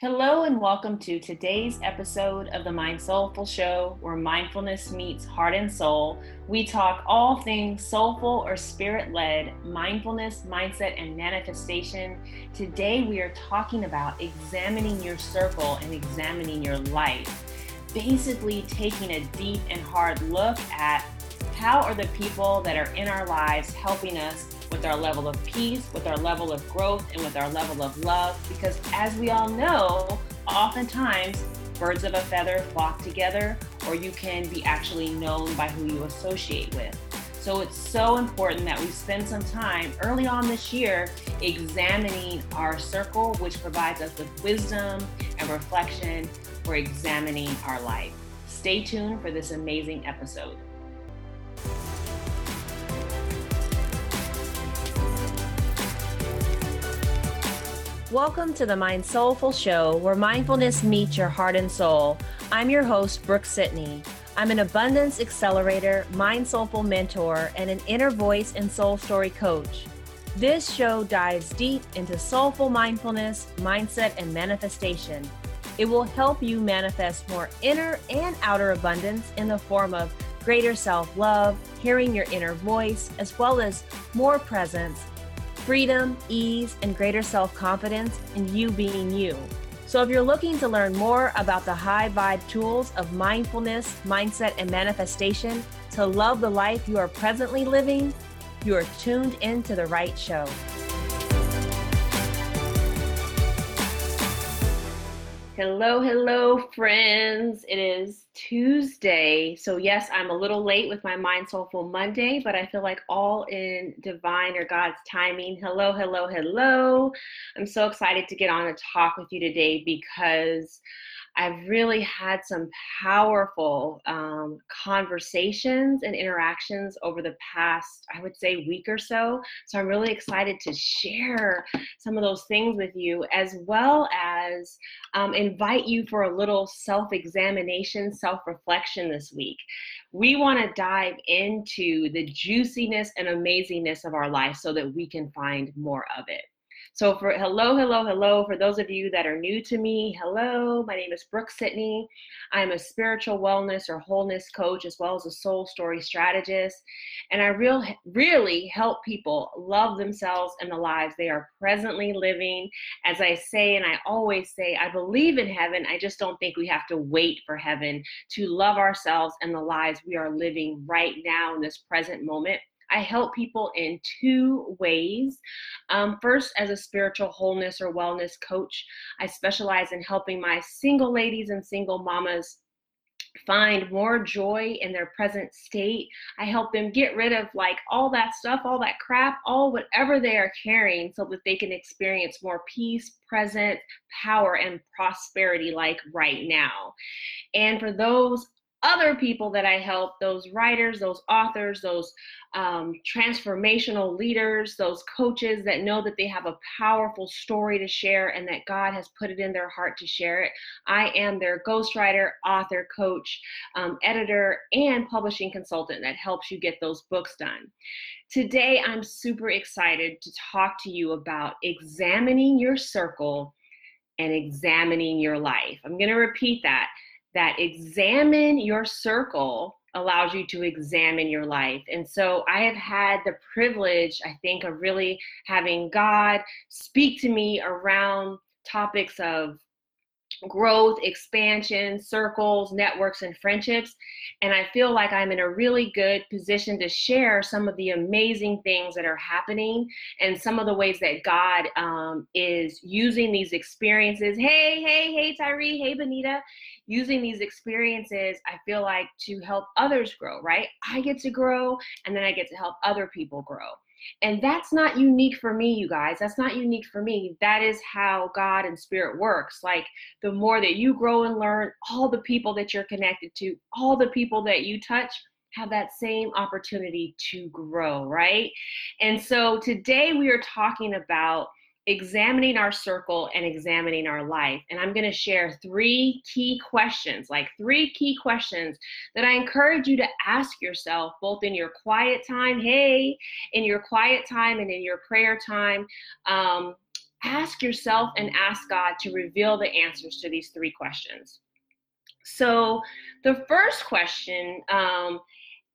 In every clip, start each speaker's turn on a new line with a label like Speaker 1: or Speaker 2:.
Speaker 1: Hello, and welcome to today's episode of the Mind Soulful Show, where mindfulness meets heart and soul. We talk all things soulful or spirit led, mindfulness, mindset, and manifestation. Today, we are talking about examining your circle and examining your life. Basically, taking a deep and hard look at how are the people that are in our lives helping us with our level of peace, with our level of growth, and with our level of love. Because as we all know, oftentimes birds of a feather flock together, or you can be actually known by who you associate with. So it's so important that we spend some time early on this year examining our circle, which provides us with wisdom and reflection for examining our life. Stay tuned for this amazing episode. Welcome to the Mind Soulful Show, where mindfulness meets your heart and soul. I'm your host, Brooke Sidney. I'm an abundance accelerator, mind soulful mentor, and an inner voice and soul story coach. This show dives deep into soulful mindfulness, mindset, and manifestation. It will help you manifest more inner and outer abundance in the form of greater self love, hearing your inner voice, as well as more presence freedom, ease, and greater self confidence in you being you. So, if you're looking to learn more about the high vibe tools of mindfulness, mindset, and manifestation to love the life you are presently living, you are tuned into the right show. Hello, hello, friends. It is Tuesday. So, yes, I'm a little late with my Mind Soulful Monday, but I feel like all in divine or God's timing. Hello, hello, hello. I'm so excited to get on and talk with you today because I've really had some powerful um, conversations and interactions over the past, I would say, week or so. So I'm really excited to share some of those things with you, as well as um, invite you for a little self examination, self reflection this week. We want to dive into the juiciness and amazingness of our life so that we can find more of it. So for hello, hello, hello, for those of you that are new to me, hello, my name is Brooke Sidney. I'm a spiritual wellness or wholeness coach as well as a soul story strategist. And I real, really help people love themselves and the lives they are presently living. As I say, and I always say, I believe in heaven. I just don't think we have to wait for heaven to love ourselves and the lives we are living right now in this present moment. I help people in two ways. Um, first, as a spiritual wholeness or wellness coach, I specialize in helping my single ladies and single mamas find more joy in their present state. I help them get rid of like all that stuff, all that crap, all whatever they are carrying so that they can experience more peace, present, power, and prosperity like right now. And for those other people that I help, those writers, those authors, those um, transformational leaders, those coaches that know that they have a powerful story to share and that God has put it in their heart to share it. I am their ghostwriter, author, coach, um, editor, and publishing consultant that helps you get those books done. Today, I'm super excited to talk to you about examining your circle and examining your life. I'm going to repeat that that examine your circle allows you to examine your life. And so I have had the privilege, I think, of really having God speak to me around topics of growth, expansion, circles, networks, and friendships. And I feel like I'm in a really good position to share some of the amazing things that are happening and some of the ways that God um, is using these experiences. Hey, hey, hey, Tyree. Hey, Benita using these experiences, I feel like to help others grow, right? I get to grow and then I get to help other people grow. And that's not unique for me, you guys. That's not unique for me. That is how God and Spirit works. Like the more that you grow and learn, all the people that you're connected to, all the people that you touch, have that same opportunity to grow, right? And so today we are talking about examining our circle and examining our life. And I'm going to share three key questions, like three key questions that I encourage you to ask yourself both in your quiet time, hey, in your quiet time and in your prayer time. Um, ask yourself and ask God to reveal the answers to these three questions. So, the first question um,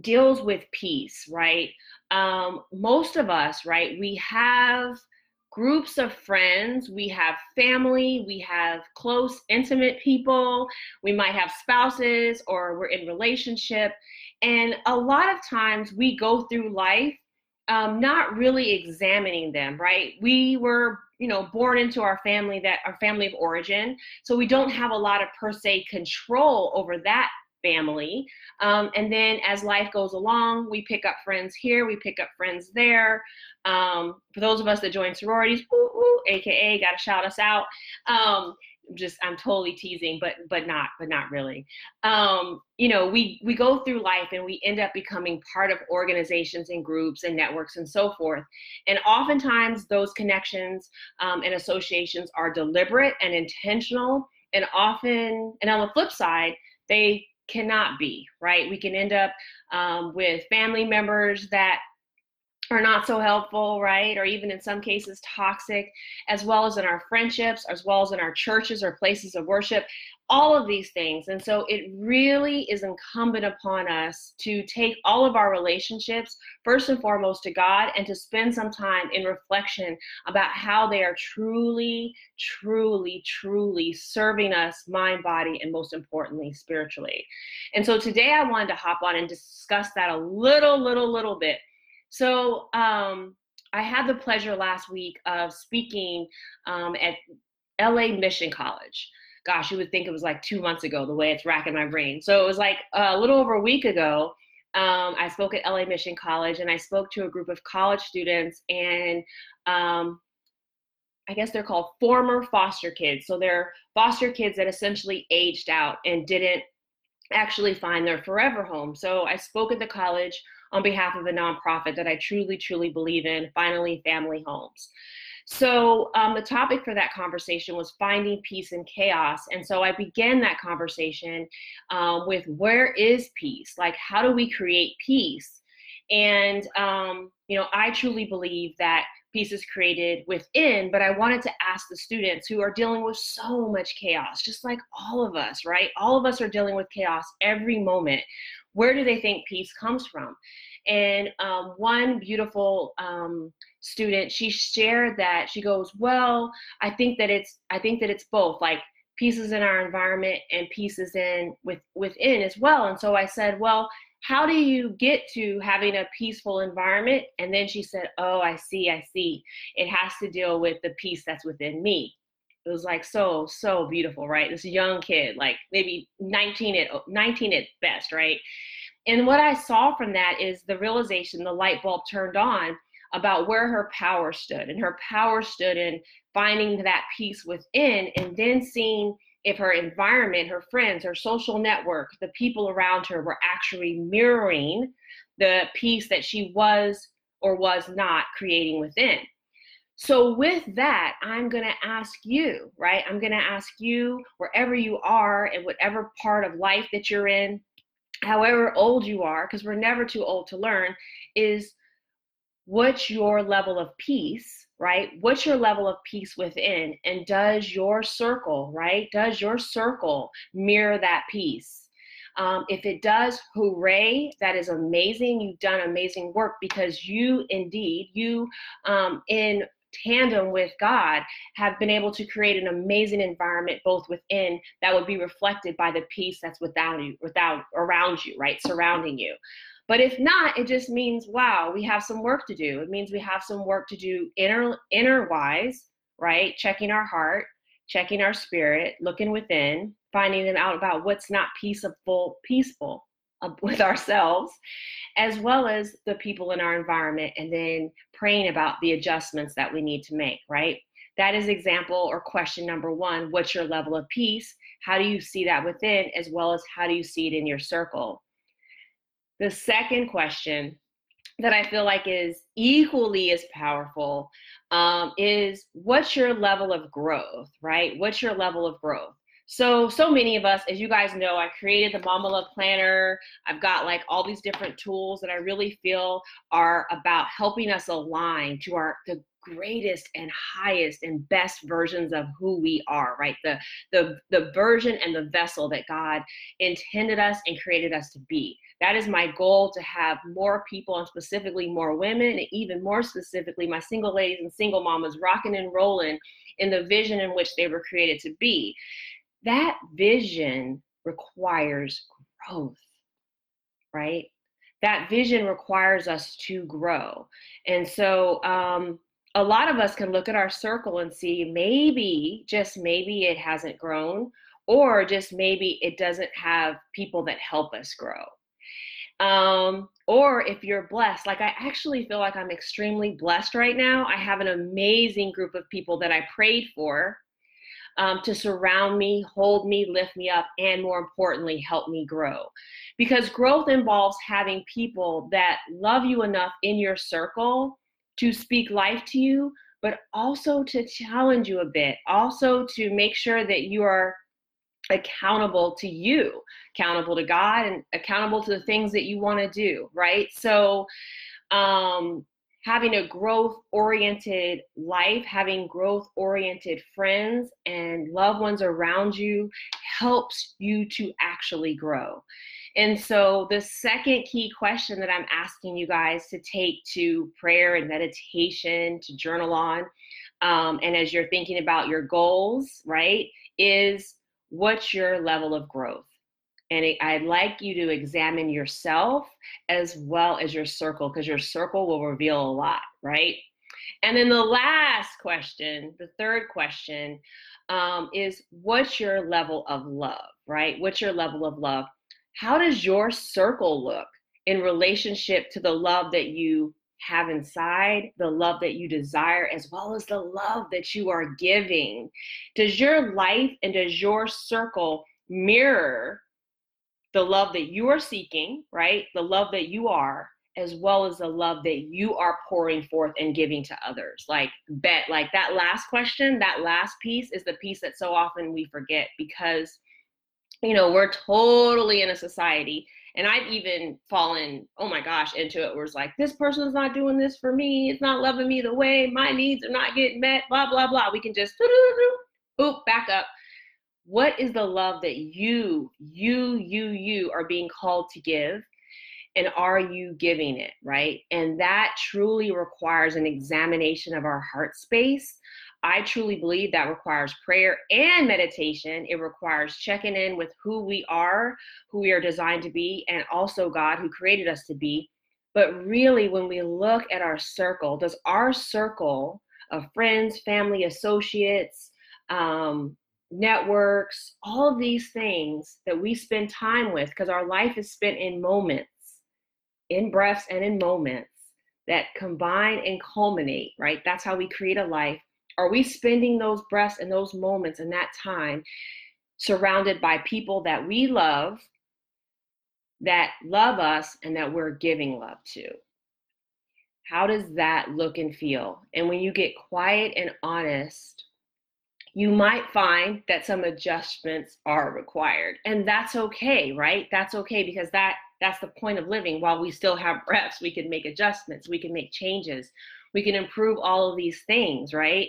Speaker 1: deals with peace, right? Um, most of us, right, we have groups of friends, we have family, we have close, intimate people, we might have spouses or we're in relationship. And a lot of times we go through life um, not really examining them, right? We were, you know, born into our family that our family of origin, so we don't have a lot of per se control over that family. Um, and then as life goes along, we pick up friends here, we pick up friends there. Um, for those of us that join sororities, ooh, ooh, AKA, gotta shout us out. Um, just I'm totally teasing, but but not but not really. Um, you know, we we go through life and we end up becoming part of organizations and groups and networks and so forth. And oftentimes those connections um, and associations are deliberate and intentional. And often, and on the flip side, they cannot be right. We can end up um, with family members that are not so helpful, right? Or even in some cases toxic, as well as in our friendships, as well as in our churches or places of worship, all of these things. And so it really is incumbent upon us to take all of our relationships, first and foremost, to God and to spend some time in reflection about how they are truly, truly, truly serving us, mind, body, and most importantly, spiritually. And so today I wanted to hop on and discuss that a little, little, little bit so um, I had the pleasure last week of speaking um, at LA Mission College. Gosh, you would think it was like two months ago, the way it's racking my brain. So it was like a little over a week ago. Um, I spoke at LA Mission College and I spoke to a group of college students and um, I guess they're called former foster kids. So they're foster kids that essentially aged out and didn't actually find their forever home. So I spoke at the college on behalf of a nonprofit that I truly, truly believe in, Finally Family Homes. So, um, the topic for that conversation was finding peace in chaos. And so I began that conversation um, with where is peace? Like, how do we create peace? And, um, you know, I truly believe that peace is created within, but I wanted to ask the students who are dealing with so much chaos, just like all of us, right? All of us are dealing with chaos every moment where do they think peace comes from? And um, one beautiful um, student, she shared that she goes, "Well, I think that it's I think that it's both. Like peace is in our environment and peace is in with within as well." And so I said, "Well." How do you get to having a peaceful environment? And then she said, Oh, I see, I see. It has to deal with the peace that's within me it was like so so beautiful right? This young kid like maybe 19 at 19 at best right? And what i saw from that is the realization the light bulb turned on about where her power stood and her power stood in finding that peace within and then seeing if her environment her friends her social network the people around her were actually mirroring the peace that she was or was not creating within so, with that, I'm going to ask you, right? I'm going to ask you, wherever you are, in whatever part of life that you're in, however old you are, because we're never too old to learn, is what's your level of peace, right? What's your level of peace within? And does your circle, right? Does your circle mirror that peace? Um, if it does, hooray, that is amazing. You've done amazing work because you indeed, you um, in tandem with God, have been able to create an amazing environment both within that would be reflected by the peace that's without you, without around you, right, surrounding you. But if not, it just means wow, we have some work to do. It means we have some work to do inner inner wise, right? Checking our heart, checking our spirit, looking within, finding them out about what's not peaceful, peaceful with ourselves as well as the people in our environment and then praying about the adjustments that we need to make right? That is example or question number one what's your level of peace? How do you see that within as well as how do you see it in your circle? The second question that i feel like is equally as powerful um, is what's your level of growth right? What's your level of growth so, so many of us, as you guys know, I created the Mama Love Planner. I've got like all these different tools that I really feel are about helping us align to our the greatest and highest and best versions of who we are, right? The the the version and the vessel that God intended us and created us to be. That is my goal to have more people and specifically more women, and even more specifically my single ladies and single mamas rocking and rolling in the vision in which they were created to be. That vision requires growth, right? That vision requires us to grow. And so, um, a lot of us can look at our circle and see maybe, just maybe, it hasn't grown, or just maybe it doesn't have people that help us grow. Um, or if you're blessed, like I actually feel like I'm extremely blessed right now. I have an amazing group of people that I prayed for um, to surround me, hold me, lift me up, and more importantly, help me grow. Because growth involves having people that love you enough in your circle to speak life to you, but also to challenge you a bit, also to make sure that you are accountable to you, accountable to God, and accountable to the things that you want to do, right? So, um, having a growth oriented life, having growth oriented friends and loved ones around you helps you to actually grow. And so, the second key question that I'm asking you guys to take to prayer and meditation, to journal on, um, and as you're thinking about your goals, right, is what's your level of growth? And it, I'd like you to examine yourself as well as your circle, because your circle will reveal a lot, right? And then the last question, the third question, um, is what's your level of love, right? What's your level of love? How does your circle look in relationship to the love that you have inside, the love that you desire, as well as the love that you are giving? Does your life and does your circle mirror the love that you are seeking, right? The love that you are, as well as the love that you are pouring forth and giving to others. Like, bet, like that last question, that last piece is the piece that so often we forget because, you know, we're totally in a society. And I've even fallen, oh my gosh, into it where it's like, this person's not doing this for me. It's not loving me the way my needs are not getting met, blah, blah, blah. We can just, boop, back up what is the love that you, you, you, you are being called to give? And are you giving it, right? And that truly requires an examination of our heart space. I truly believe that requires prayer and meditation. It requires checking in with who we are, who we are designed to be, and also God who created us to be. But really, when we look at our circle, does our circle of friends, family, associates, um, networks, all of these things that we spend time with, because our life is spent in moments, in breaths and in moments that combine and culminate, right? That's how we create a life. Are we spending those breaths and those moments and that time surrounded by people that we love, that love us, and that we're giving love to? How does that look and feel? And when you get quiet and honest you might find that some adjustments are required and that's okay right? That's okay because that that's the point of living. While we still have breaths we can make adjustments we can make changes we can improve all of these things right?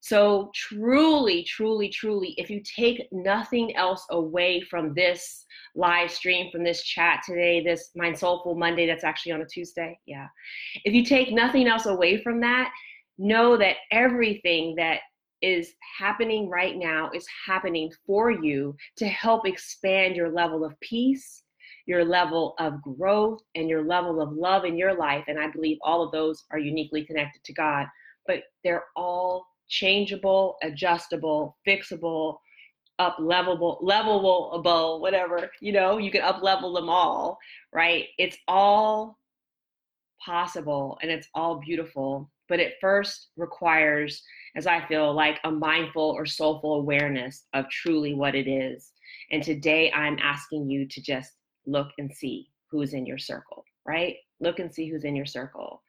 Speaker 1: So truly truly truly if you take nothing else away from this live stream from this chat today this mind soulful monday that's actually on a tuesday yeah if you take nothing else away from that know that everything that is happening right now is happening for you to help expand your level of peace, your level of growth, and your level of love in your life. And I believe all of those are uniquely connected to God, but they're all changeable, adjustable, fixable, up levelable, levelable, whatever, you know, you can up level them all, right? It's all possible and it's all beautiful, but it first requires as I feel like a mindful or soulful awareness of truly what it is. And today I'm asking you to just look and see who's in your circle, right? Look and see who's in your circle.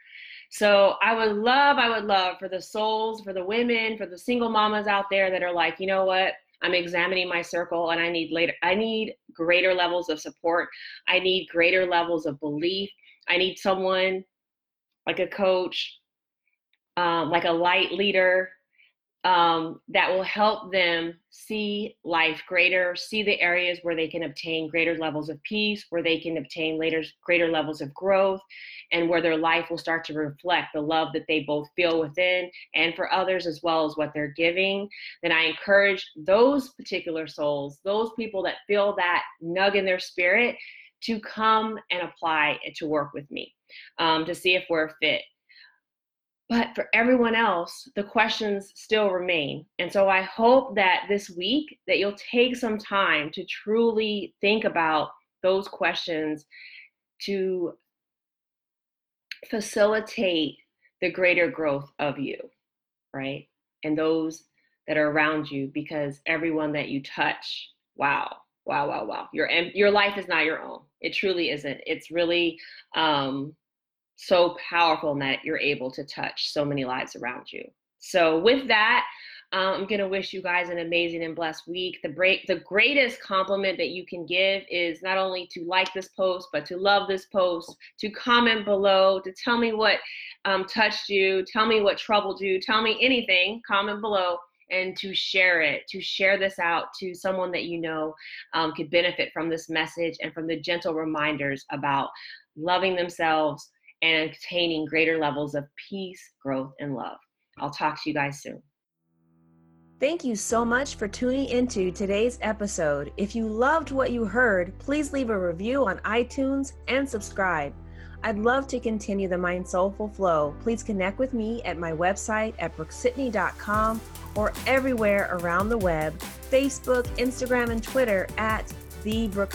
Speaker 1: So I would love, I would love for the souls, for the women, for the single mamas out there that are like, you know what? I'm examining my circle and I need later, I need greater levels of support. I need greater levels of belief. I need someone like a coach, um, like a light leader um, that will help them see life greater, see the areas where they can obtain greater levels of peace, where they can obtain later greater levels of growth, and where their life will start to reflect the love that they both feel within and for others as well as what they're giving. Then I encourage those particular souls, those people that feel that nug in their spirit, to come and apply to work with me um, to see if we're fit. But for everyone else, the questions still remain. And so I hope that this week that you'll take some time to truly think about those questions to facilitate the greater growth of you, right? And those that are around you because everyone that you touch, wow, wow, wow, wow. Your your life is not your own. It truly isn't. It's really um so powerful in that you're able to touch so many lives around you. So with that, um, I'm gonna wish you guys an amazing and blessed week. The break, the greatest compliment that you can give is not only to like this post, but to love this post, to comment below, to tell me what um, touched you, tell me what troubled you, tell me anything. Comment below and to share it, to share this out to someone that you know um, could benefit from this message and from the gentle reminders about loving themselves and attaining greater levels of peace, growth, and love. I'll talk to you guys soon.
Speaker 2: Thank you so much for tuning into today's episode. If you loved what you heard, please leave a review on iTunes and subscribe. I'd love to continue the Mind Soulful Flow. Please connect with me at my website at brookesidney.com or everywhere around the web Facebook, Instagram, and Twitter at The Brooke.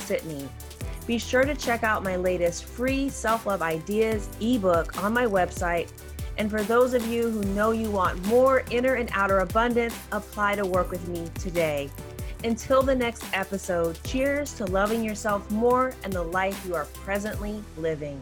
Speaker 2: Be sure to check out my latest free self love ideas ebook on my website. And for those of you who know you want more inner and outer abundance, apply to work with me today. Until the next episode, cheers to loving yourself more and the life you are presently living.